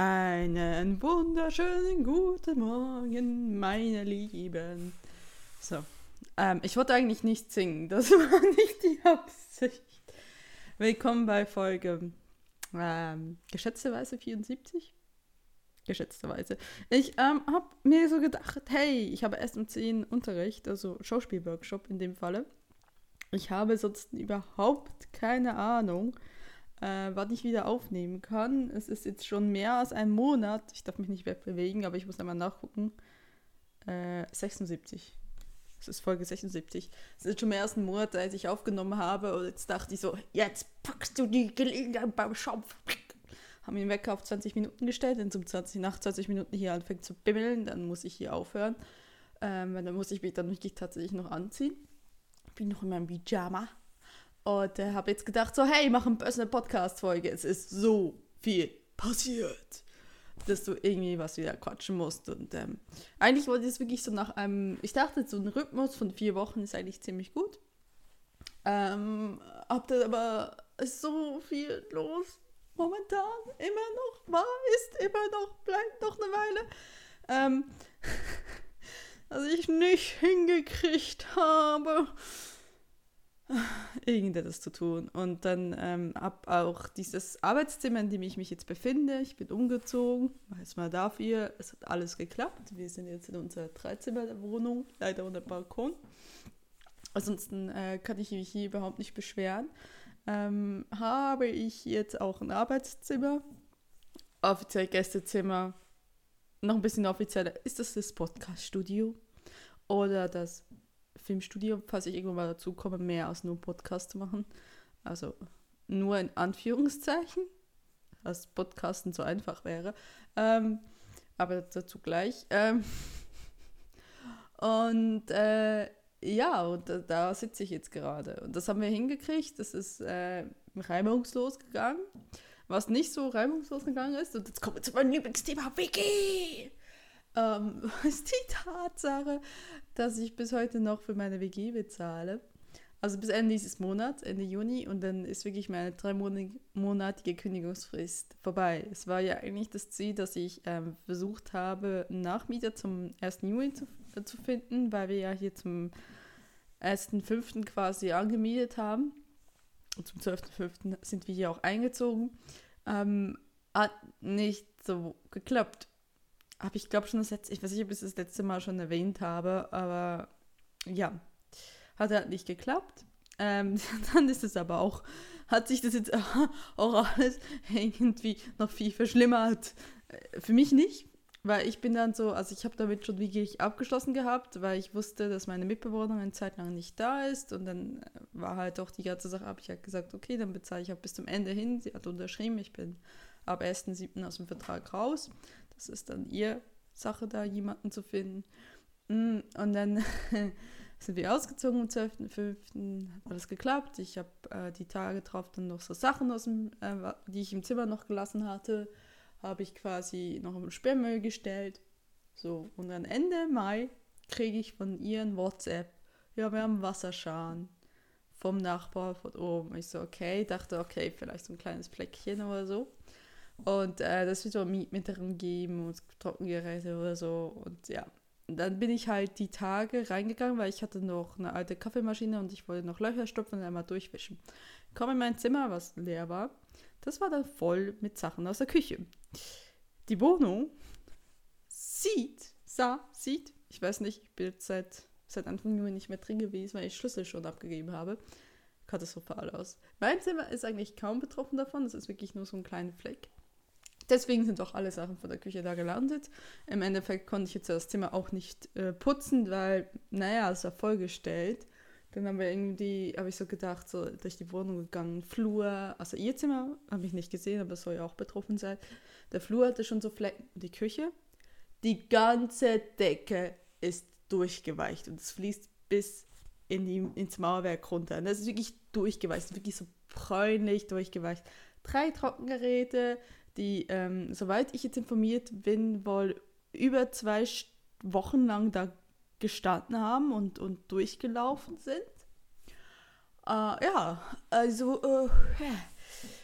Einen wunderschönen guten Morgen, meine Lieben. So, ähm, ich wollte eigentlich nicht singen, das war nicht die Absicht. Willkommen bei Folge ähm, geschätzterweise 74. Geschätzterweise. Ich ähm, habe mir so gedacht, hey, ich habe erst um 10 Unterricht, also Schauspielworkshop in dem Falle. Ich habe sonst überhaupt keine Ahnung, äh, wann ich wieder aufnehmen kann. Es ist jetzt schon mehr als ein Monat. Ich darf mich nicht wegbewegen, aber ich muss einmal nachgucken. Äh, 76. Das ist Folge 76. Es ist schon mehr als ein Monat, als ich aufgenommen habe. Und jetzt dachte ich so, jetzt packst du die Gelegenheit beim Schopf. Haben ihn Wecker auf 20 Minuten gestellt. Wenn es um 20, nach 20 Minuten hier anfängt zu bimmeln, dann muss ich hier aufhören. Ähm, dann muss ich mich dann wirklich tatsächlich noch anziehen. Bin noch in meinem Pyjama. Und äh, habe jetzt gedacht, so, hey, mach eine Podcast-Folge. Es ist so viel passiert, dass du irgendwie was wieder quatschen musst. Und ähm, eigentlich wollte ich es wirklich so nach einem, ich dachte, so ein Rhythmus von vier Wochen ist eigentlich ziemlich gut. Ähm, hab dann aber so viel los momentan, immer noch, war, ist immer noch, bleibt noch eine Weile. Ähm, dass ich nicht hingekriegt habe irgendetwas zu tun. Und dann ähm, ab auch dieses Arbeitszimmer, in dem ich mich jetzt befinde, ich bin umgezogen, weiß mal dafür, es hat alles geklappt. Wir sind jetzt in unserer Dreizimmerwohnung, leider ohne Balkon. Ansonsten äh, kann ich mich hier überhaupt nicht beschweren. Ähm, habe ich jetzt auch ein Arbeitszimmer, offiziell Gästezimmer, noch ein bisschen offizieller. Ist das das Podcast-Studio oder das Filmstudio, falls ich irgendwann mal dazu komme, mehr als nur Podcast zu machen. Also nur in Anführungszeichen, als Podcasten so einfach wäre. Ähm, aber dazu gleich. Ähm, und äh, ja, und da, da sitze ich jetzt gerade. Und das haben wir hingekriegt. Das ist äh, reibungslos gegangen. Was nicht so reibungslos gegangen ist, und jetzt kommen wir zu meinem Lieblingsthema, Wiki! Ähm, ist die Tatsache, dass ich bis heute noch für meine WG bezahle. Also bis Ende dieses Monats, Ende Juni, und dann ist wirklich meine dreimonatige Kündigungsfrist vorbei. Es war ja eigentlich das Ziel, dass ich ähm, versucht habe, einen Nachmieter zum 1. Juni zu, äh, zu finden, weil wir ja hier zum 1.5. quasi angemietet haben. Und zum 12.5. sind wir hier auch eingezogen. Ähm, hat nicht so geklappt habe ich glaube schon das letzte, ich weiß nicht, ob ich das letzte Mal schon erwähnt habe, aber ja, hat halt nicht geklappt. Ähm, dann ist es aber auch, hat sich das jetzt auch alles irgendwie noch viel verschlimmert. Äh, für mich nicht, weil ich bin dann so, also ich habe damit schon wirklich abgeschlossen gehabt, weil ich wusste, dass meine Mitbewohnerin eine Zeit lang nicht da ist und dann äh, war halt auch die ganze Sache, habe ich halt gesagt, okay, dann bezahle ich auch bis zum Ende hin. Sie hat unterschrieben, ich bin ab 1.7. aus dem Vertrag raus. Das ist dann ihr Sache, da jemanden zu finden. Mm, und dann sind wir ausgezogen am 12.05. hat alles geklappt. Ich habe äh, die Tage drauf dann noch so Sachen, aus dem, äh, die ich im Zimmer noch gelassen hatte, habe ich quasi noch im Sperrmüll gestellt. So, und dann Ende Mai kriege ich von ihr ein WhatsApp. Ja, wir haben Wasserschaden vom Nachbar von oben. Ich so, okay, dachte, okay, vielleicht so ein kleines Fleckchen oder so. Und äh, das wird so Mietmitterin geben und Trockengeräte oder so. Und ja, dann bin ich halt die Tage reingegangen, weil ich hatte noch eine alte Kaffeemaschine und ich wollte noch Löcher stopfen und einmal durchwischen. Komme in mein Zimmer, was leer war. Das war dann voll mit Sachen aus der Küche. Die Wohnung sieht, sah, sieht, ich weiß nicht, ich bin jetzt seit, seit Anfang Juni nicht mehr drin gewesen, weil ich Schlüssel schon abgegeben habe. Katastrophal aus. Mein Zimmer ist eigentlich kaum betroffen davon, es ist wirklich nur so ein kleiner Fleck. Deswegen sind auch alle Sachen von der Küche da gelandet. Im Endeffekt konnte ich jetzt das Zimmer auch nicht äh, putzen, weil, naja, es war vollgestellt. Dann haben wir irgendwie, habe ich so gedacht, so durch die Wohnung gegangen, Flur, also ihr Zimmer habe ich nicht gesehen, aber es soll ja auch betroffen sein. Der Flur hatte schon so Flecken, die Küche. Die ganze Decke ist durchgeweicht und es fließt bis in die, ins Mauerwerk runter. Und das ist wirklich durchgeweicht, wirklich so bräunlich durchgeweicht. Drei Trockengeräte, die, ähm, soweit ich jetzt informiert bin, wohl über zwei Wochen lang da gestanden haben und, und durchgelaufen sind. Äh, ja, also, äh,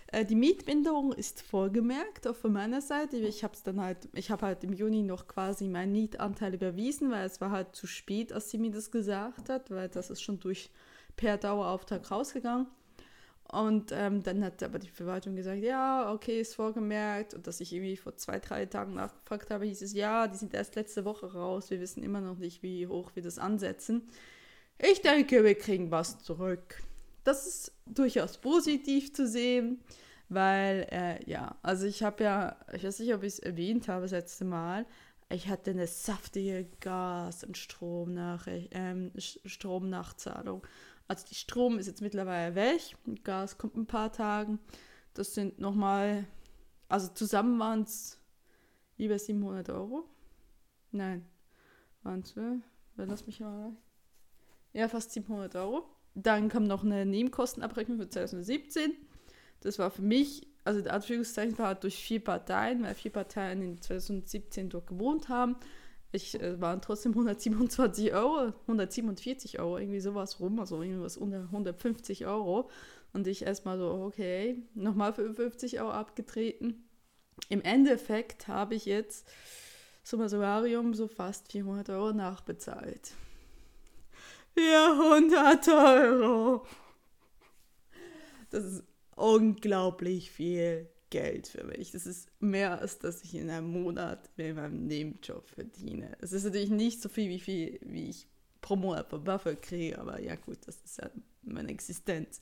äh, die Mietminderung ist vorgemerkt, auch von meiner Seite. Ich habe dann halt, ich habe halt im Juni noch quasi meinen Mietanteil überwiesen, weil es war halt zu spät, als sie mir das gesagt hat, weil das ist schon durch per Dauerauftrag rausgegangen. Und ähm, dann hat aber die Verwaltung gesagt, ja, okay, ist vorgemerkt. Und dass ich irgendwie vor zwei, drei Tagen nachgefragt habe, hieß es, ja, die sind erst letzte Woche raus. Wir wissen immer noch nicht, wie hoch wir das ansetzen. Ich denke, wir kriegen was zurück. Das ist durchaus positiv zu sehen, weil, äh, ja, also ich habe ja, ich weiß nicht, ob ich es erwähnt habe das letzte Mal, ich hatte eine saftige Gas- und Stromnach ähm, Stromnachzahlung. Also die Strom ist jetzt mittlerweile weg, Gas kommt in ein paar Tagen. Das sind nochmal, also zusammen waren es über 700 Euro. Nein, waren es, lass mich mal, ja, fast 700 Euro. Dann kam noch eine Nebenkostenabrechnung für 2017. Das war für mich, also der Anführungszeichen war durch vier Parteien, weil vier Parteien in 2017 dort gewohnt haben. Ich äh, waren trotzdem 127 Euro, 147 Euro, irgendwie sowas rum, also irgendwas unter 150 Euro. Und ich erstmal so, okay, nochmal 55 Euro abgetreten. Im Endeffekt habe ich jetzt summa summarum so fast 400 Euro nachbezahlt. 400 Euro! Das ist unglaublich viel. Geld für mich. Das ist mehr, als dass ich in einem Monat mit meinem Nebenjob verdiene. Es ist natürlich nicht so viel, wie, viel, wie ich pro Monat von Buffett kriege, aber ja gut, das ist ja meine Existenz.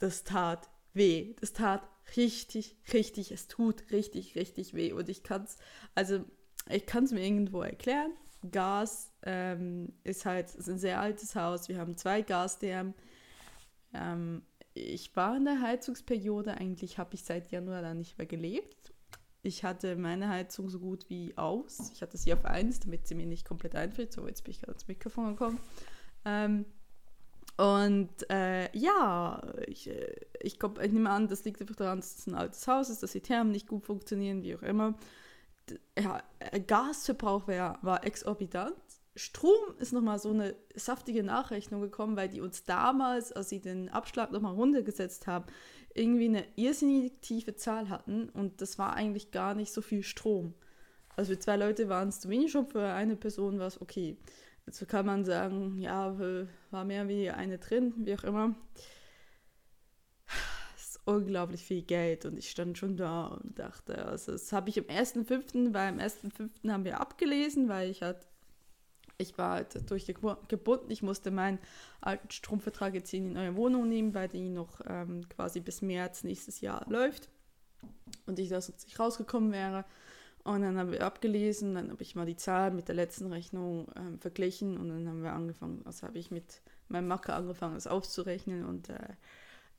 Das tat weh. Das tat richtig, richtig, es tut richtig, richtig weh. Und ich kann es, also ich kann es mir irgendwo erklären. Gas ähm, ist halt ist ein sehr altes Haus. Wir haben zwei Gasdärme. Ähm, ich war in der Heizungsperiode, eigentlich habe ich seit Januar da nicht mehr gelebt. Ich hatte meine Heizung so gut wie aus. Ich hatte sie auf 1, damit sie mir nicht komplett einfriert. So, jetzt bin ich gerade ins Mikrofon gekommen. Ähm, und äh, ja, ich, äh, ich, glaub, ich nehme an, das liegt einfach daran, dass es ein altes Haus ist, dass die Thermen nicht gut funktionieren, wie auch immer. Ja, Gasverbrauch war, war exorbitant. Strom ist nochmal so eine saftige Nachrechnung gekommen, weil die uns damals, als sie den Abschlag nochmal runtergesetzt haben, irgendwie eine irrsinnig tiefe Zahl hatten und das war eigentlich gar nicht so viel Strom. Also für zwei Leute waren es zu wenig Strom, für eine Person war es okay. Also kann man sagen, ja, war mehr wie eine drin, wie auch immer. Das ist unglaublich viel Geld und ich stand schon da und dachte, also das habe ich am 1.5., weil am 1.5. haben wir abgelesen, weil ich halt ich war halt durchgebunden. Ich musste meinen alten Stromvertrag jetzt in die neue Wohnung nehmen, weil die noch ähm, quasi bis März nächstes Jahr läuft. Und ich da sonst nicht rausgekommen wäre. Und dann haben wir abgelesen, dann habe ich mal die Zahl mit der letzten Rechnung ähm, verglichen und dann haben wir angefangen, also habe ich mit meinem Macker angefangen, das auszurechnen und äh,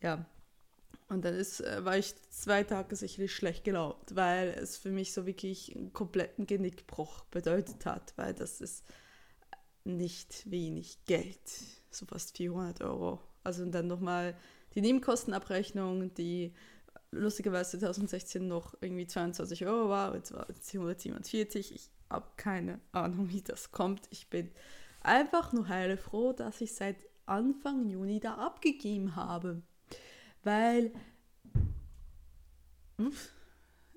ja, und dann ist, äh, war ich zwei Tage sicherlich schlecht gelaunt, weil es für mich so wirklich einen kompletten Genickbruch bedeutet hat, weil das ist nicht wenig Geld, so fast 400 Euro. Also und dann nochmal die Nebenkostenabrechnung, die lustigerweise 2016 noch irgendwie 22 Euro war, jetzt war es 147. Ich habe keine Ahnung, wie das kommt. Ich bin einfach nur heile froh, dass ich seit Anfang Juni da abgegeben habe. Weil uff,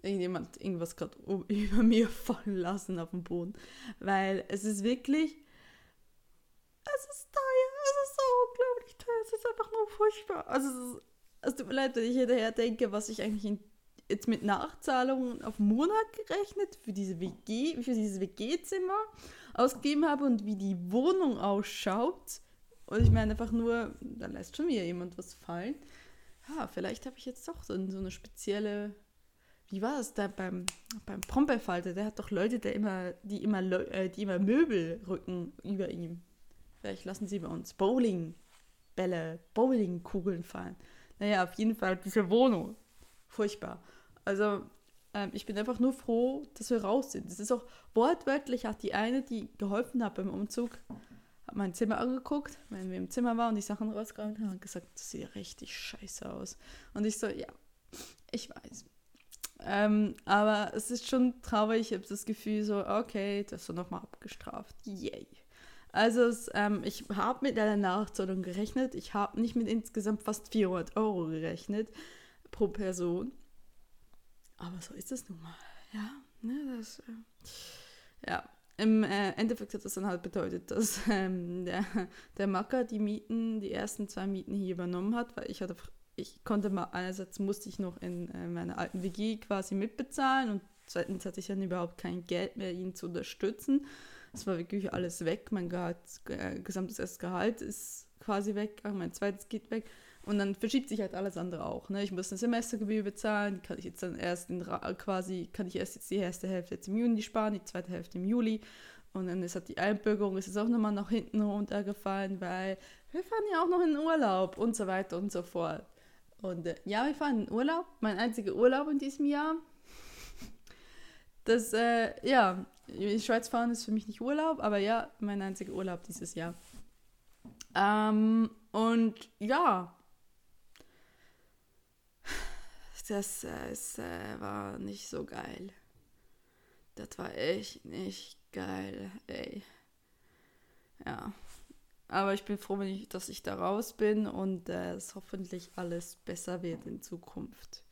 irgendjemand irgendwas gerade über mir fallen lassen auf dem Boden. Weil es ist wirklich es ist teuer, es ist so unglaublich teuer, es ist einfach nur furchtbar. Also es, ist, es tut mir leid, wenn ich hinterher denke, was ich eigentlich in, jetzt mit Nachzahlungen auf Monat gerechnet für diese WG, für dieses WG-Zimmer ausgegeben habe und wie die Wohnung ausschaut. Und ich meine einfach nur, da lässt schon wieder jemand was fallen. Ja, vielleicht habe ich jetzt doch so, eine spezielle wie war das da beim, beim Prompelfalter? Der hat doch Leute, der immer, die immer, äh, die immer Möbel rücken über ihm. Vielleicht lassen sie bei uns Bowlingbälle, Bowlingkugeln fallen. Naja, auf jeden Fall diese Wohnung. Furchtbar. Also, ähm, ich bin einfach nur froh, dass wir raus sind. Das ist auch wortwörtlich, hat die eine, die geholfen hat beim Umzug, hat mein Zimmer angeguckt, wenn wir im Zimmer waren und die Sachen rausgeräumt haben, und gesagt, das sieht richtig scheiße aus. Und ich so, ja, ich weiß. Ähm, aber es ist schon traurig, ich habe das Gefühl so, okay, das ist nochmal abgestraft. Yay. Also es, ähm, ich habe mit einer Nachzahlung gerechnet. Ich habe nicht mit insgesamt fast 400 Euro gerechnet. pro Person. Aber so ist es nun mal. Ja, ne, das, äh, ja. Im äh, Endeffekt hat das dann halt bedeutet, dass ähm, der, der Macker die Mieten, die ersten zwei Mieten hier übernommen hat, weil ich hatte, ich konnte mal, einerseits musste ich noch in äh, meiner alten WG quasi mitbezahlen und zweitens hatte ich dann überhaupt kein Geld mehr, ihn zu unterstützen. Es war wirklich alles weg. Mein Gehalt, äh, gesamtes erstes Gehalt ist quasi weg, mein zweites geht weg. Und dann verschiebt sich halt alles andere auch. Ne? Ich muss eine Semestergebühr bezahlen, die kann ich jetzt dann erst in, quasi, kann ich erst jetzt die erste Hälfte jetzt im Juni sparen, die zweite Hälfte im Juli. Und dann ist halt die Einbürgerung, ist es auch nochmal nach hinten runtergefallen, weil wir fahren ja auch noch in Urlaub und so weiter und so fort. Und äh, ja, wir fahren in Urlaub, mein einziger Urlaub in diesem Jahr. Das, äh, ja, in die Schweiz fahren ist für mich nicht Urlaub, aber ja, mein einziger Urlaub dieses Jahr. Ähm, und ja, das äh, es, äh, war nicht so geil. Das war echt nicht geil, ey. Ja. Aber ich bin froh, ich, dass ich da raus bin und äh, hoffentlich alles besser wird in Zukunft.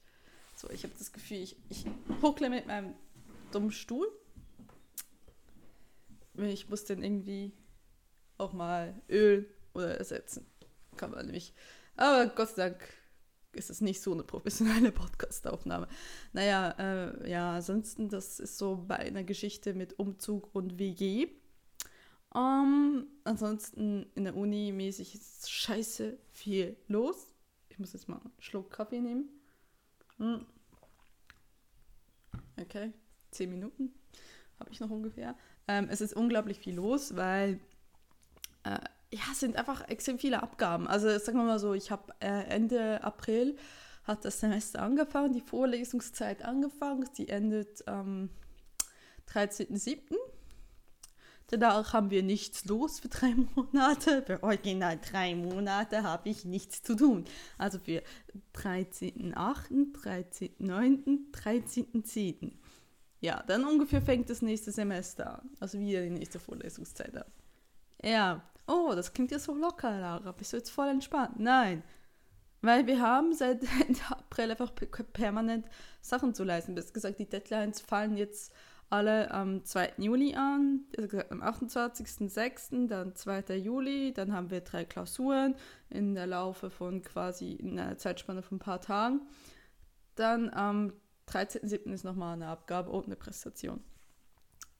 So, ich habe das Gefühl, ich, ich huckle mit meinem dummen Stuhl. Ich muss den irgendwie auch mal Öl oder ersetzen. Kann man nämlich. Aber Gott sei Dank ist es nicht so eine professionelle Podcastaufnahme. Naja, äh, ja, ansonsten, das ist so bei einer Geschichte mit Umzug und WG. Um, ähm, ansonsten in der Uni mäßig ist scheiße viel los. Ich muss jetzt mal einen Schluck Kaffee nehmen. Hm. Okay, zehn Minuten habe ich noch ungefähr. Ähm, es ist unglaublich viel los, weil äh, ja, es sind einfach extrem viele Abgaben. Also sagen wir mal so, ich habe äh, Ende April hat das Semester angefangen, die Vorlesungszeit angefangen, die endet am ähm, 13.07. Danach haben wir nichts los für drei Monate. Für original drei Monate habe ich nichts zu tun. Also für 13.08., 13.09., 13.10. Ja, dann ungefähr fängt das nächste Semester an. Also wieder die nächste Vorlesungszeit an. Ja, oh, das klingt ja so locker, Lara, bist du jetzt voll entspannt? Nein, weil wir haben seit Ende April einfach permanent Sachen zu leisten. Bis gesagt, die Deadlines fallen jetzt alle am 2. Juli an, also gesagt am 28.06., dann 2. Juli, dann haben wir drei Klausuren in der Laufe von quasi in einer Zeitspanne von ein paar Tagen. Dann am 13.07. ist nochmal eine Abgabe und eine Präsentation.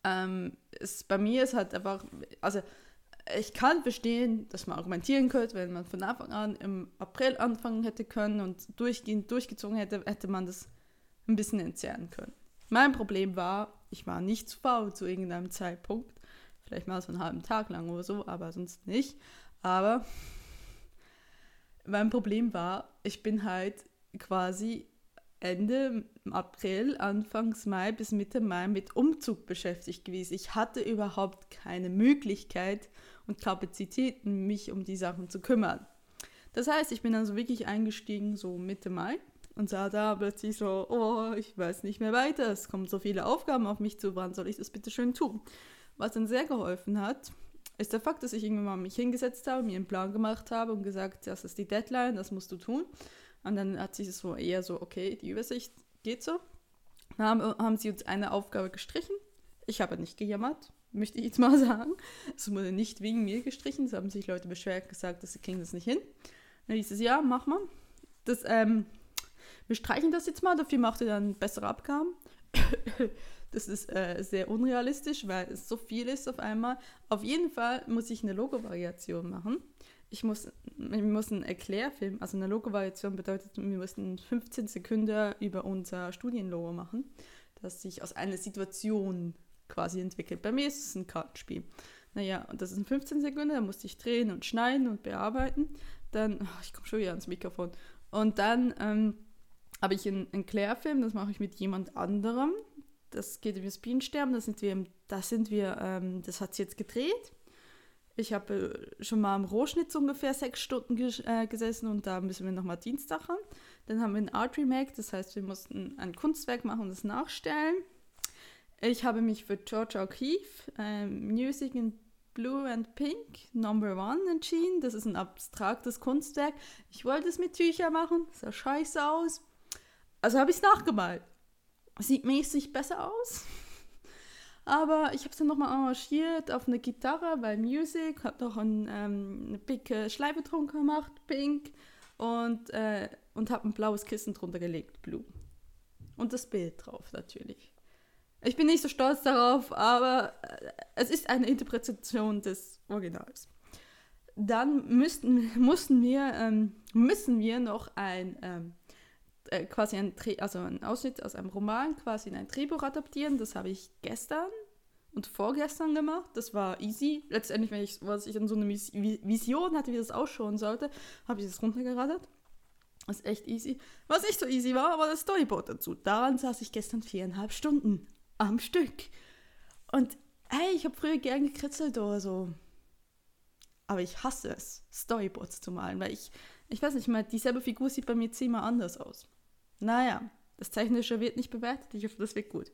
Ähm, es, bei mir ist halt einfach, also ich kann verstehen, dass man argumentieren könnte, wenn man von Anfang an im April anfangen hätte können und durchgehend durchgezogen hätte, hätte man das ein bisschen entzerren können. Mein Problem war, ich war nicht zu faul zu irgendeinem Zeitpunkt. Vielleicht mal so einen halben Tag lang oder so, aber sonst nicht. Aber mein Problem war, ich bin halt quasi Ende April, Anfangs Mai bis Mitte Mai mit Umzug beschäftigt gewesen. Ich hatte überhaupt keine Möglichkeit und Kapazitäten, mich um die Sachen zu kümmern. Das heißt, ich bin dann so wirklich eingestiegen, so Mitte Mai und sah da plötzlich so, oh, ich weiß nicht mehr weiter, es kommen so viele Aufgaben auf mich zu, wann soll ich das bitte schön tun? Was dann sehr geholfen hat, ist der Fakt, dass ich irgendwann mal mich hingesetzt habe, mir einen Plan gemacht habe und gesagt, das ist die Deadline, das musst du tun. Und dann hat sich so eher so, okay, die Übersicht geht so. Dann haben, haben sie uns eine Aufgabe gestrichen. Ich habe nicht gejammert möchte ich jetzt mal sagen. Es wurde nicht wegen mir gestrichen, es haben sich Leute beschwert, gesagt, dass sie kriegen das nicht hin. Dann hieß es, ja, mach mal. Das, ähm, wir streichen das jetzt mal, dafür macht ihr dann bessere Abgaben. das ist äh, sehr unrealistisch, weil es so viel ist auf einmal. Auf jeden Fall muss ich eine Logo-Variation machen. Ich muss, ich muss einen Erklärfilm, also eine Logo-Variation bedeutet, wir müssen 15 Sekunden über unser Studienlogo machen, das sich aus einer Situation quasi entwickelt. Bei mir ist es ein Kartenspiel. Naja, und das ist in 15 Sekunden, da musste ich drehen und schneiden und bearbeiten. Dann, oh, ich komme schon wieder ans Mikrofon. Und dann ähm, habe ich einen, einen Klärfilm, das mache ich mit jemand anderem. Das geht über das Bienensterben, das sind wir, das sind wir, ähm, das hat sie jetzt gedreht. Ich habe äh, schon mal am Rohschnitt so ungefähr sechs Stunden ges äh, gesessen und da müssen wir nochmal Dienstag haben. Dann haben wir ein Art Remake, das heißt, wir mussten ein Kunstwerk machen und es nachstellen. Ich habe mich für George O'Keeffe, ähm, Music in Blue and Pink, Number One entschieden. Das ist ein abstraktes Kunstwerk. Ich wollte es mit Tüchern machen, sah scheiße aus. Also habe ich es nachgemalt. Sieht mäßig besser aus. Aber ich habe es dann nochmal arrangiert auf eine Gitarre bei Music, habe noch ein, ähm, eine dicke Schleife drunter gemacht, pink, und, äh, und habe ein blaues Kissen drunter gelegt, blue. Und das Bild drauf natürlich. Ich bin nicht so stolz darauf, aber äh, es ist eine Interpretation des Originals. Dann müssten, mussten wir, ähm, müssen wir noch ein, ähm, äh, quasi ein, also ein Ausschnitt aus einem Roman quasi in ein Drehbuch adaptieren. Das habe ich gestern und vorgestern gemacht. Das war easy. Letztendlich, wenn ich, was ich dann so eine Vision hatte, wie das ausschauen sollte, habe ich das runtergeradet. Das ist echt easy. Was nicht so easy war, war das Storyboard dazu. Daran saß ich gestern viereinhalb Stunden am Stück. Und hey, ich habe früher gern gekritzelt oder so. Aber ich hasse es, Storyboards zu malen, weil ich, ich weiß nicht mal, dieselbe Figur sieht bei mir zehnmal anders aus. Naja, das Technische wird nicht bewertet, ich hoffe, das wird gut.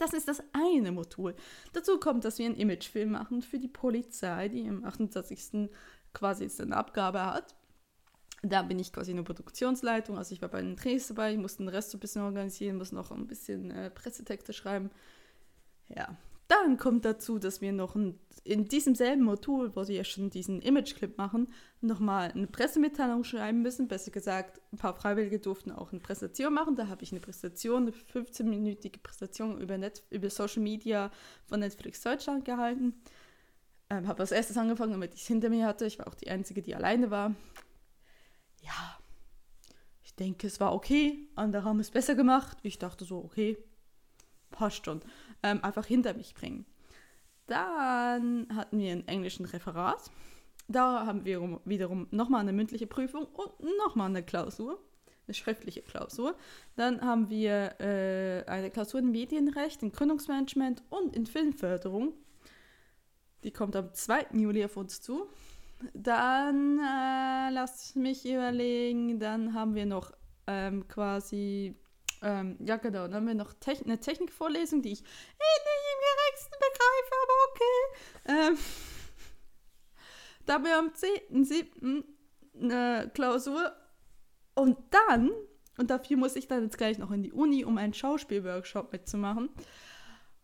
Das ist das eine Modul. Dazu kommt, dass wir einen Imagefilm machen für die Polizei, die am 28. quasi jetzt eine Abgabe hat. Da bin ich quasi in der Produktionsleitung, also ich war bei den Drehs dabei, ich musste den Rest so ein bisschen organisieren, muss noch ein bisschen äh, Pressetexte schreiben. Ja, dann kommt dazu, dass wir noch ein, in diesem selben Modul, wo sie ja schon diesen Imageclip machen, nochmal eine Pressemitteilung schreiben müssen. Besser gesagt, ein paar Freiwillige durften auch eine Präsentation machen. Da habe ich eine Präsentation, eine 15-minütige Präsentation über, Net über Social Media von Netflix Deutschland gehalten. Ähm, habe als erstes angefangen, damit ich es hinter mir hatte. Ich war auch die Einzige, die alleine war. Ja, ich denke, es war okay. Andere haben es besser gemacht. Ich dachte so, okay, passt schon ähm, einfach hinter mich bringen. Dann hatten wir einen englischen Referat. Da haben wir wiederum nochmal eine mündliche Prüfung und nochmal eine Klausur, eine schriftliche Klausur. Dann haben wir äh, eine Klausur in Medienrecht, in Gründungsmanagement und in Filmförderung. Die kommt am 2. Juli auf uns zu. Dann äh, lasst mich überlegen, dann haben wir noch ähm, quasi ähm, ja, genau. Dann haben wir noch Techn eine Technikvorlesung, die ich eh nicht im geringsten begreife, aber okay. Ähm, da haben wir am 10.7. eine Klausur. Und dann, und dafür muss ich dann jetzt gleich noch in die Uni, um einen Schauspielworkshop mitzumachen,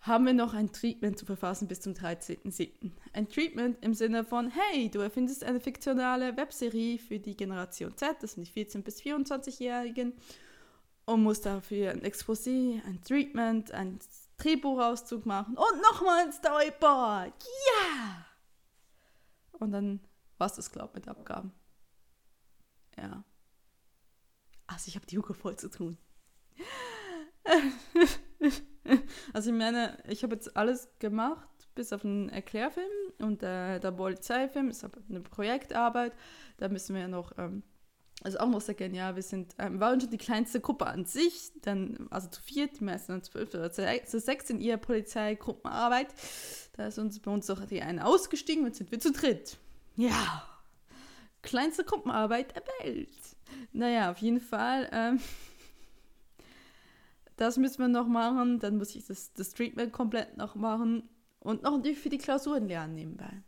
haben wir noch ein Treatment zu verfassen bis zum 13.07. Ein Treatment im Sinne von, hey, du erfindest eine fiktionale Webserie für die Generation Z, das sind die 14- bis 24-Jährigen und muss dafür ein Exposé, ein Treatment, ein Drehbuchauszug machen und nochmal ein Storyboard. Ja! Yeah! Und dann war es das, glaube ich, mit Abgaben. Ja. Also ich habe die Hucke voll zu tun. also ich meine, ich habe jetzt alles gemacht, bis auf einen Erklärfilm und äh, der Polizeifilm ist aber eine Projektarbeit. Da müssen wir ja noch ähm, also auch noch sehr genial. Wir sind, ähm, waren schon die kleinste Gruppe an sich, dann, also zu viert, die meisten dann zwölf oder zu sechs in ihrer Polizeigruppenarbeit. Da ist uns bei uns doch die eine ausgestiegen und sind wir zu dritt. Ja, kleinste Gruppenarbeit der Welt. Naja, auf jeden Fall. Ähm, das müssen wir noch machen. Dann muss ich das, das Treatment komplett noch machen. Und noch für die Klausuren lernen nebenbei.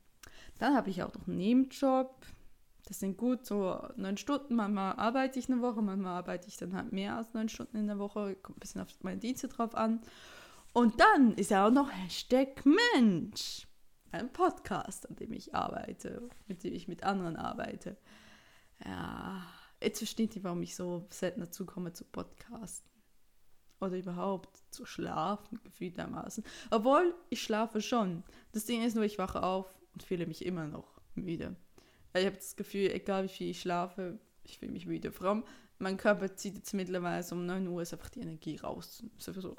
Dann habe ich auch noch einen Nebenjob das sind gut so neun Stunden. Manchmal arbeite ich eine Woche, manchmal arbeite ich dann halt mehr als neun Stunden in der Woche. Kommt ein bisschen auf meine Dienste drauf an. Und dann ist ja auch noch Hashtag Mensch. Ein Podcast, an dem ich arbeite, mit dem ich mit anderen arbeite. Ja, jetzt versteht ihr, warum ich so selten dazu komme zu podcasten. Oder überhaupt zu schlafen, gefühltermaßen. Obwohl, ich schlafe schon. Das Ding ist nur, ich wache auf und fühle mich immer noch müde. Ich habe das Gefühl, egal wie viel ich schlafe, ich fühle mich müde. Vor allem, mein Körper zieht jetzt mittlerweile um 9 Uhr einfach die Energie raus. So, so,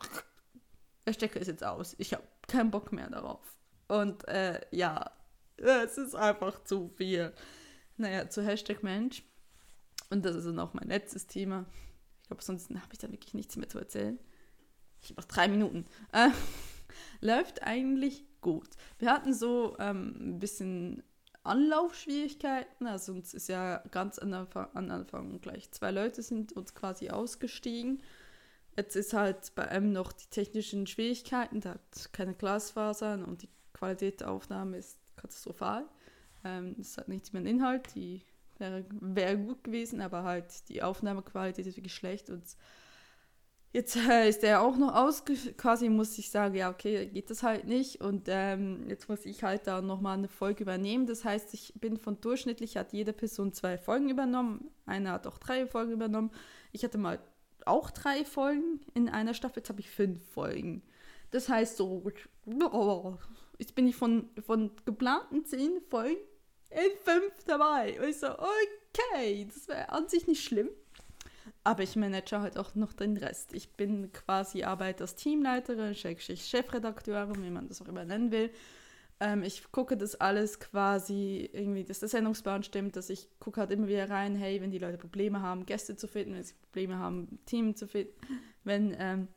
der Stecker ist jetzt aus. Ich habe keinen Bock mehr darauf. Und äh, ja, es ist einfach zu viel. Naja, zu Hashtag Mensch. Und das ist dann auch mein letztes Thema. Ich glaube, sonst habe ich da wirklich nichts mehr zu erzählen. Ich habe noch drei Minuten. Äh, läuft eigentlich gut. Wir hatten so ähm, ein bisschen Anlaufschwierigkeiten. Also uns ist ja ganz an Anfang, an Anfang gleich zwei Leute sind uns quasi ausgestiegen. Jetzt ist halt bei einem noch die technischen Schwierigkeiten, da hat keine Glasfasern und die Qualität der Aufnahme ist katastrophal. Ähm, es hat nichts mehr Inhalt, die wäre, wäre gut gewesen, aber halt die Aufnahmequalität ist wirklich schlecht und Jetzt äh, ist er auch noch ausge... Quasi muss ich sagen, ja, okay, geht das halt nicht. Und ähm, jetzt muss ich halt da nochmal eine Folge übernehmen. Das heißt, ich bin von durchschnittlich hat jede Person zwei Folgen übernommen. Einer hat auch drei Folgen übernommen. Ich hatte mal auch drei Folgen in einer Staffel. Jetzt habe ich fünf Folgen. Das heißt so, jetzt bin ich von, von geplanten zehn Folgen in fünf dabei. Und ich so, okay, das wäre an sich nicht schlimm. Aber ich manage halt auch noch den Rest. Ich bin quasi Arbeit als Teamleiterin, Chefredakteurin, wie man das auch immer nennen will. Ähm, ich gucke, dass alles quasi irgendwie, dass der Sendungsplan stimmt, dass ich gucke halt immer wieder rein, hey, wenn die Leute Probleme haben, Gäste zu finden, wenn sie Probleme haben, Team zu finden, wenn ähm,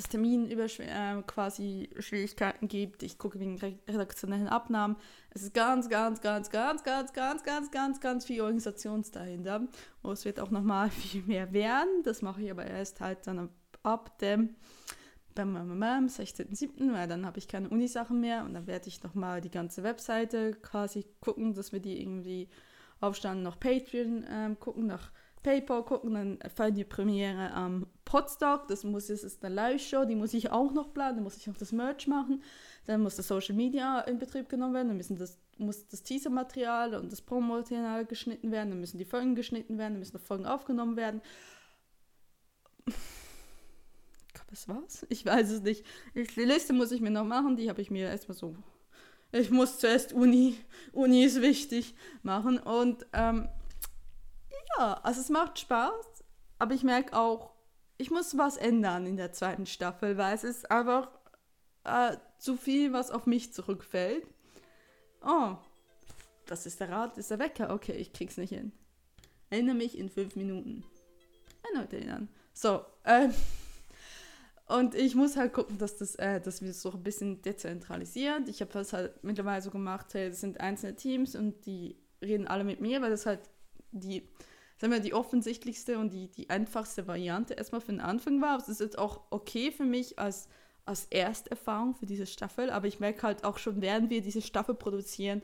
es Termin über äh, quasi Schwierigkeiten gibt. Ich gucke wegen redaktionellen Abnahmen. Es ist ganz, ganz, ganz, ganz, ganz, ganz, ganz, ganz, ganz viel Organisations dahinter. Und es wird auch nochmal viel mehr werden. Das mache ich aber erst halt dann ab dem beim 16.07., weil dann habe ich keine Unisachen mehr und dann werde ich nochmal die ganze Webseite quasi gucken, dass wir die irgendwie aufstanden, noch Patreon ähm, gucken, nach PayPal gucken, dann fällt die Premiere am Podstock, das muss das ist eine Live-Show, die muss ich auch noch planen, dann muss ich noch das Merch machen, dann muss das Social Media in Betrieb genommen werden, dann müssen das, muss das Teaser-Material und das Promomaterial geschnitten werden, dann müssen die Folgen geschnitten werden, dann müssen noch Folgen aufgenommen werden. Ich glaube, das war's. Ich weiß es nicht. Die Liste muss ich mir noch machen, die habe ich mir erstmal so. Ich muss zuerst Uni, Uni ist wichtig, machen und ähm, also es macht Spaß, aber ich merke auch, ich muss was ändern in der zweiten Staffel, weil es ist einfach äh, zu viel, was auf mich zurückfällt. Oh, das ist der Rat, ist der Wecker. Okay, ich krieg's nicht hin. Erinnere mich in fünf Minuten. Erneut erinnern. So, ähm, und ich muss halt gucken, dass, das, äh, dass wir es so ein bisschen dezentralisieren. Ich habe das halt mittlerweile so gemacht, hey, das sind einzelne Teams und die reden alle mit mir, weil das halt die sagen wir, die offensichtlichste und die, die einfachste Variante erstmal für den Anfang war. Es ist jetzt auch okay für mich als, als Ersterfahrung für diese Staffel, aber ich merke halt auch schon, während wir diese Staffel produzieren,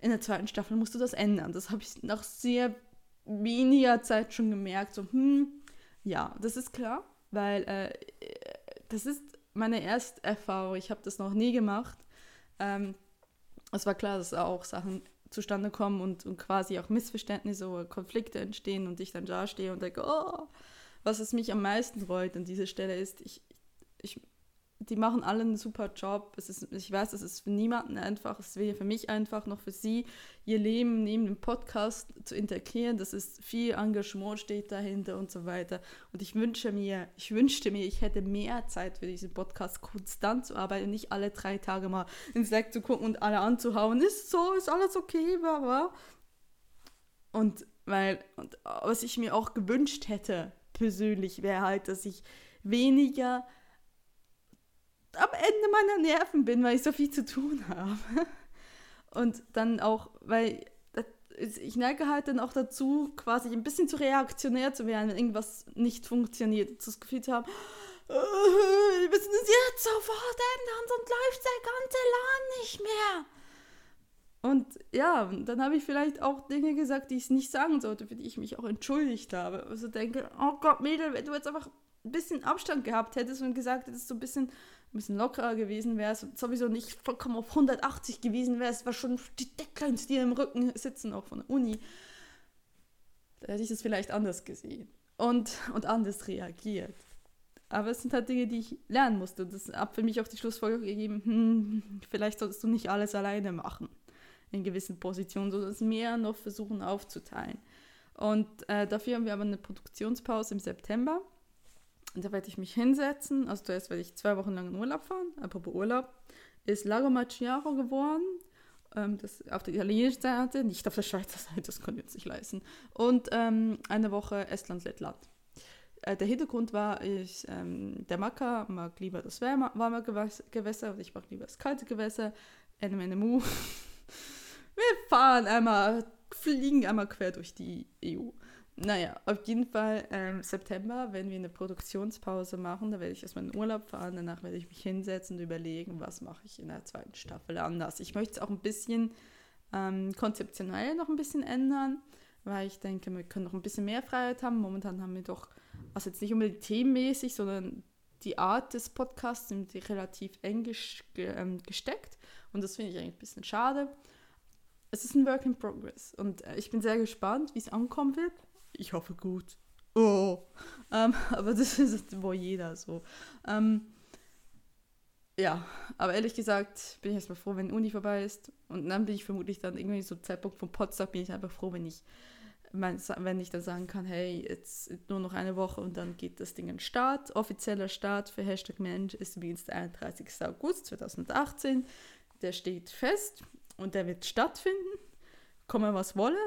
in der zweiten Staffel musst du das ändern. Das habe ich nach sehr weniger Zeit schon gemerkt. So, hm, ja, das ist klar, weil äh, das ist meine Ersterfahrung. Ich habe das noch nie gemacht. Ähm, es war klar, dass auch Sachen zustande kommen und, und quasi auch Missverständnisse oder Konflikte entstehen und ich dann da stehe und denke, oh, was es mich am meisten freut an dieser Stelle ist, ich, ich die machen alle einen super Job. Es ist, ich weiß, es ist für niemanden einfach. Es wäre für mich einfach noch für sie, ihr Leben neben dem Podcast zu integrieren. Das ist viel Engagement steht dahinter und so weiter. Und ich wünsche mir, ich wünschte mir, ich hätte mehr Zeit für diesen Podcast konstant zu arbeiten, nicht alle drei Tage mal ins Leck zu gucken und alle anzuhauen. Ist so, ist alles okay, bla Und weil, und was ich mir auch gewünscht hätte, persönlich, wäre halt, dass ich weniger am Ende meiner Nerven bin, weil ich so viel zu tun habe. Und dann auch, weil ich neige halt dann auch dazu, quasi ein bisschen zu reaktionär zu werden, wenn irgendwas nicht funktioniert. Das Gefühl zu haben, äh, wir müssen es jetzt sofort ändern, sonst läuft der ganze Laden nicht mehr. Und ja, dann habe ich vielleicht auch Dinge gesagt, die ich nicht sagen sollte, für die ich mich auch entschuldigt habe. Also denke, oh Gott, Mädel, wenn du jetzt einfach ein bisschen Abstand gehabt hättest und gesagt hättest, so ein bisschen ein bisschen lockerer gewesen wärst und sowieso nicht vollkommen auf 180 gewesen wärst, war schon die Deadlines, die im Rücken sitzen, auch von der Uni, da hätte ich das vielleicht anders gesehen und, und anders reagiert. Aber es sind halt Dinge, die ich lernen musste. Das hat für mich auch die Schlussfolgerung gegeben, hm, vielleicht solltest du nicht alles alleine machen in gewissen Positionen, sondern es mehr noch versuchen aufzuteilen. Und äh, dafür haben wir aber eine Produktionspause im September. Und da werde ich mich hinsetzen. Also zuerst werde ich zwei Wochen lang in Urlaub fahren. Apropos Urlaub. Ist Lago Macchiaro geworden. Ähm, das auf der italienischen Seite, nicht auf der Schweizer Seite, das konnte ich jetzt nicht leisten. Und ähm, eine Woche Estland, Lettland. Äh, der Hintergrund war, ich, ähm, der Macker mag lieber das warme, warme Gewässer und ich mag lieber das kalte Gewässer. NMNMU. Wir fahren einmal, fliegen einmal quer durch die EU. Naja, auf jeden Fall ähm, September, wenn wir eine Produktionspause machen, da werde ich erstmal in Urlaub fahren, danach werde ich mich hinsetzen und überlegen, was mache ich in der zweiten Staffel anders. Ich möchte es auch ein bisschen ähm, konzeptionell noch ein bisschen ändern, weil ich denke, wir können noch ein bisschen mehr Freiheit haben. Momentan haben wir doch also jetzt nicht unbedingt themenmäßig, sondern die Art des Podcasts sind relativ eng ähm, gesteckt und das finde ich eigentlich ein bisschen schade. Es ist ein Work in Progress und äh, ich bin sehr gespannt, wie es ankommen wird. Ich hoffe gut. Oh. Ähm, aber das ist wohl jeder so. Ähm, ja, aber ehrlich gesagt bin ich erstmal froh, wenn Uni vorbei ist. Und dann bin ich vermutlich dann irgendwie so Zeitpunkt vom Potsdam bin ich einfach froh, wenn ich, wenn ich dann sagen kann, hey, jetzt nur noch eine Woche und dann geht das Ding in Start. Offizieller Start für Hashtag Mensch ist übrigens der 31. August 2018. Der steht fest und der wird stattfinden. Komme was wolle.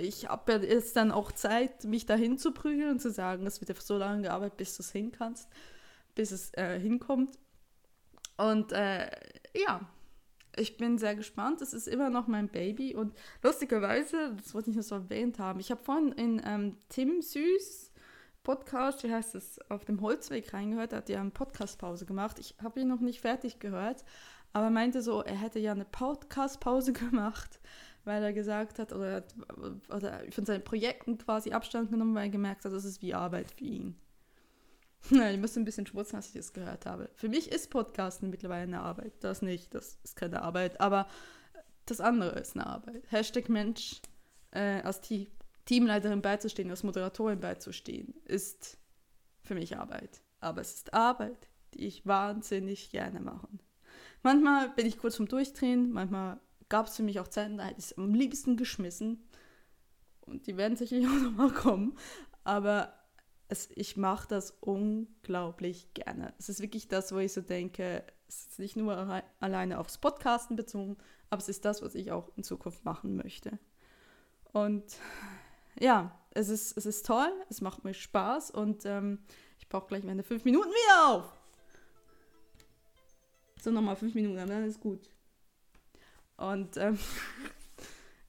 Ich habe ja jetzt dann auch Zeit, mich dahin zu prügeln und zu sagen, es wird ja so lange gearbeitet, bis du es hin kannst, bis es äh, hinkommt. Und äh, ja, ich bin sehr gespannt. Es ist immer noch mein Baby. Und lustigerweise, das wollte ich nur so erwähnt haben, ich habe vorhin in ähm, Tim Süß Podcast, wie heißt es, auf dem Holzweg reingehört. Hat ja eine Podcastpause gemacht. Ich habe ihn noch nicht fertig gehört, aber er meinte so, er hätte ja eine Podcastpause gemacht, weil er gesagt hat, oder, oder von seinen Projekten quasi Abstand genommen, weil er gemerkt hat, das ist wie Arbeit für ihn. ich muss ein bisschen schmutzen, als ich das gehört habe. Für mich ist Podcasten mittlerweile eine Arbeit. Das nicht, das ist keine Arbeit. Aber das andere ist eine Arbeit. Hashtag Mensch, äh, als die Teamleiterin beizustehen, als Moderatorin beizustehen, ist für mich Arbeit. Aber es ist Arbeit, die ich wahnsinnig gerne mache. Manchmal bin ich kurz vom Durchdrehen, manchmal gab es für mich auch Zeiten, da hätte ich es am liebsten geschmissen. Und die werden sicherlich auch nochmal kommen. Aber es, ich mache das unglaublich gerne. Es ist wirklich das, wo ich so denke, es ist nicht nur alleine aufs Podcasten bezogen, aber es ist das, was ich auch in Zukunft machen möchte. Und ja, es ist, es ist toll, es macht mir Spaß und ähm, ich brauche gleich meine fünf Minuten wieder auf. So, nochmal fünf Minuten, dann ist gut. Und ähm,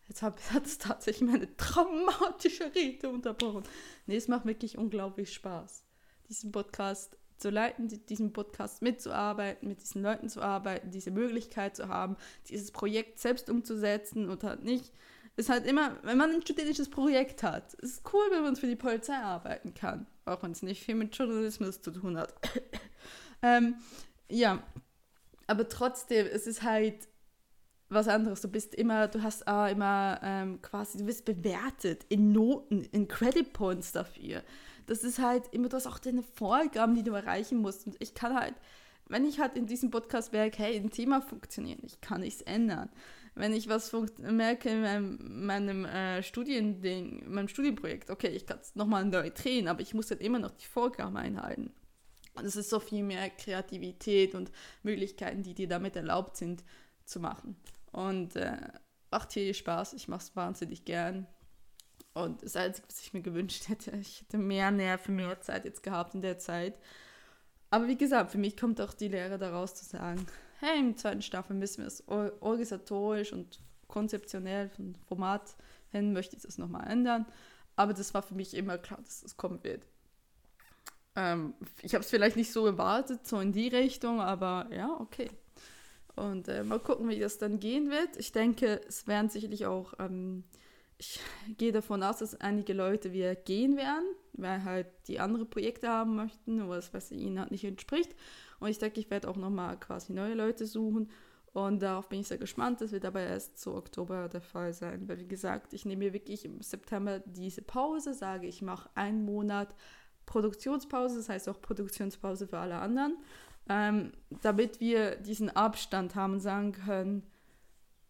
Jetzt hat es tatsächlich meine traumatische Rede unterbrochen. Nee, es macht wirklich unglaublich Spaß, diesen Podcast zu leiten, diesen Podcast mitzuarbeiten, mit diesen Leuten zu arbeiten, diese Möglichkeit zu haben, dieses Projekt selbst umzusetzen und halt nicht. Ist halt immer, wenn man ein studentisches Projekt hat, ist cool, wenn man für die Polizei arbeiten kann, auch wenn es nicht viel mit Journalismus zu tun hat. ähm, ja, aber trotzdem, es ist halt was anderes. Du bist immer, du hast äh, immer ähm, quasi, du wirst bewertet in Noten, in Credit Points dafür. Das ist halt immer, du hast auch deine Vorgaben, die du erreichen musst. Und ich kann halt, wenn ich halt in diesem Podcast merke, hey, ein Thema funktioniert ich kann nichts ändern. Wenn ich was merke in meinem, meinem äh, Studiending, meinem Studienprojekt, okay, ich kann es nochmal neu drehen, aber ich muss halt immer noch die Vorgaben einhalten. Und es ist so viel mehr Kreativität und Möglichkeiten, die dir damit erlaubt sind zu machen. Und äh, macht hier Spaß. Ich mache es wahnsinnig gern. Und das Einzige, was ich mir gewünscht hätte, ich hätte mehr Nerven, mehr Zeit jetzt gehabt in der Zeit. Aber wie gesagt, für mich kommt auch die Lehre daraus zu sagen, hey, im zweiten Staffel müssen wir es organisatorisch und konzeptionell vom Format hin, möchte ich das nochmal ändern. Aber das war für mich immer klar, dass das kommen wird. Ähm, ich habe es vielleicht nicht so erwartet, so in die Richtung, aber ja, okay. Und äh, mal gucken, wie das dann gehen wird. Ich denke, es werden sicherlich auch, ähm, ich gehe davon aus, dass einige Leute wieder gehen werden, weil halt die andere Projekte haben möchten oder das, was ihnen halt nicht entspricht. Und ich denke, ich werde auch nochmal quasi neue Leute suchen. Und darauf bin ich sehr gespannt. Das wird aber erst zu Oktober der Fall sein. Weil, wie gesagt, ich nehme mir wirklich im September diese Pause, sage, ich mache einen Monat Produktionspause, das heißt auch Produktionspause für alle anderen ähm, damit wir diesen Abstand haben und sagen können,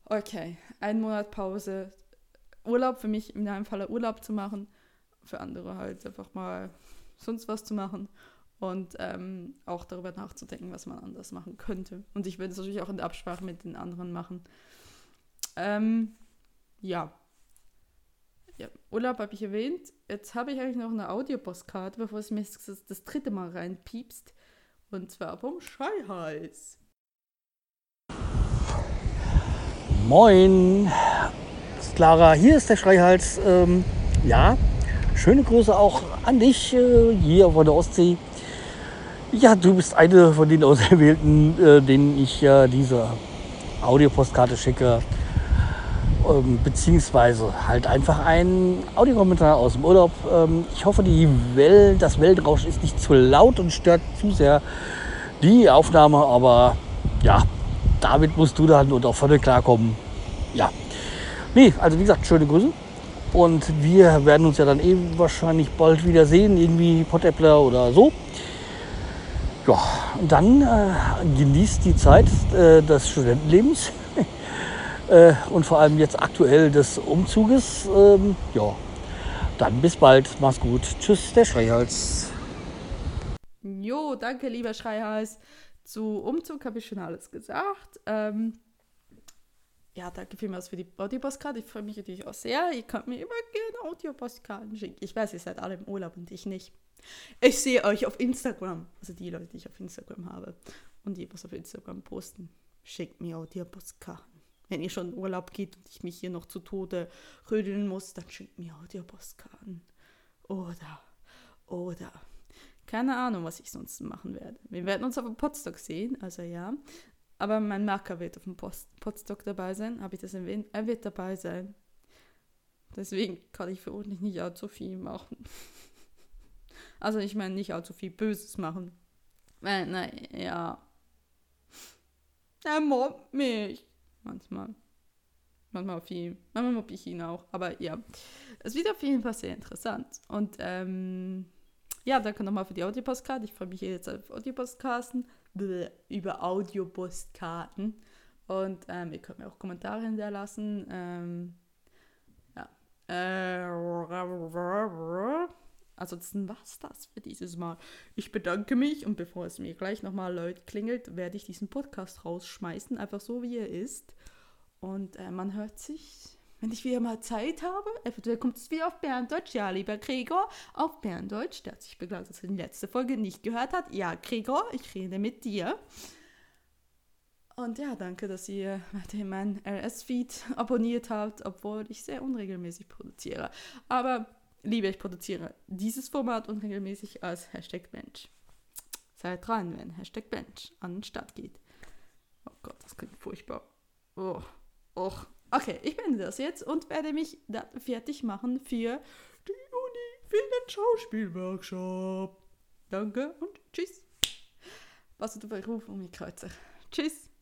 okay, ein Monat Pause, Urlaub für mich in einem Fall Urlaub zu machen, für andere halt einfach mal sonst was zu machen und ähm, auch darüber nachzudenken, was man anders machen könnte. Und ich werde es natürlich auch in Absprache mit den anderen machen. Ähm, ja. ja. Urlaub habe ich erwähnt. Jetzt habe ich eigentlich noch eine Audiopostkarte, bevor es mir das dritte Mal reinpiepst. Und zwar vom Schreihals. Moin, Clara, hier ist der Schreihals. Ähm, ja, schöne Grüße auch an dich äh, hier von der Ostsee. Ja, du bist eine von den Auserwählten, äh, denen ich äh, diese Audiopostkarte schicke. Ähm, beziehungsweise halt einfach ein Audiokommentar aus dem Urlaub. Ähm, ich hoffe, die Welt, das Weltrauschen ist nicht zu laut und stört zu sehr die Aufnahme, aber ja, damit musst du dann und auch vorne klarkommen. Ja. Nee, also wie gesagt, schöne Grüße. Und wir werden uns ja dann eben wahrscheinlich bald wieder sehen, irgendwie Pottäppler oder so. Ja, und dann äh, genießt die Zeit äh, des Studentenlebens äh, und vor allem jetzt aktuell des Umzuges. Ähm, ja, dann bis bald. Mach's gut. Tschüss, der Schreihals. Jo, danke, lieber Schreihals. Zu Umzug habe ich schon alles gesagt. Ähm, ja, danke vielmals für die Audiopostcard. Ich freue mich natürlich auch sehr. Ihr könnt mir immer gerne Audiopostkarten schicken. Ich weiß, ihr seid alle im Urlaub und ich nicht. Ich sehe euch auf Instagram. Also die Leute, die ich auf Instagram habe. Und die was auf Instagram posten. Schickt mir Audiopostkarten. Wenn ihr schon in Urlaub geht und ich mich hier noch zu Tode rödeln muss, dann schickt mir Audiopostkarten. Oder, oder. Keine Ahnung, was ich sonst machen werde. Wir werden uns auf dem Podstock sehen, also ja. Aber mein Marker wird auf dem Podstock dabei sein. Habe ich das erwähnt? Er wird dabei sein. Deswegen kann ich vermutlich nicht allzu viel machen. Also ich meine nicht allzu viel Böses machen. Äh, nein, ja. Er mobbt mich. Manchmal. Manchmal viel. Manchmal mobb ich ihn auch. Aber ja. Es wird auf jeden Fall sehr interessant. Und ähm, ja, danke nochmal für die Audiopostkarten. Ich freue mich jetzt auf Audiopostkarten über Audiopostkarten. Und ähm, ihr könnt mir auch Kommentare hinterlassen. Ähm, ja. Äh, ansonsten war es das für dieses Mal. Ich bedanke mich und bevor es mir gleich nochmal laut klingelt, werde ich diesen Podcast rausschmeißen, einfach so wie er ist. Und äh, man hört sich wenn ich wieder mal Zeit habe, eventuell kommt es wieder auf Berndeutsch. Ja, lieber Gregor, auf Berndeutsch. Der hat sich begleitet, dass er die letzte Folge nicht gehört hat. Ja, Gregor, ich rede mit dir. Und ja, danke, dass ihr meinen RS-Feed abonniert habt, obwohl ich sehr unregelmäßig produziere. Aber liebe, ich produziere dieses Format unregelmäßig als Hashtag Bench. Seid dran, wenn Hashtag Bench an den Start geht. Oh Gott, das klingt furchtbar. Oh, och. Okay, ich beende das jetzt und werde mich dann fertig machen für die Uni für den Schauspielworkshop. Danke und tschüss. Was du Beruf um mich kreuzer. Tschüss.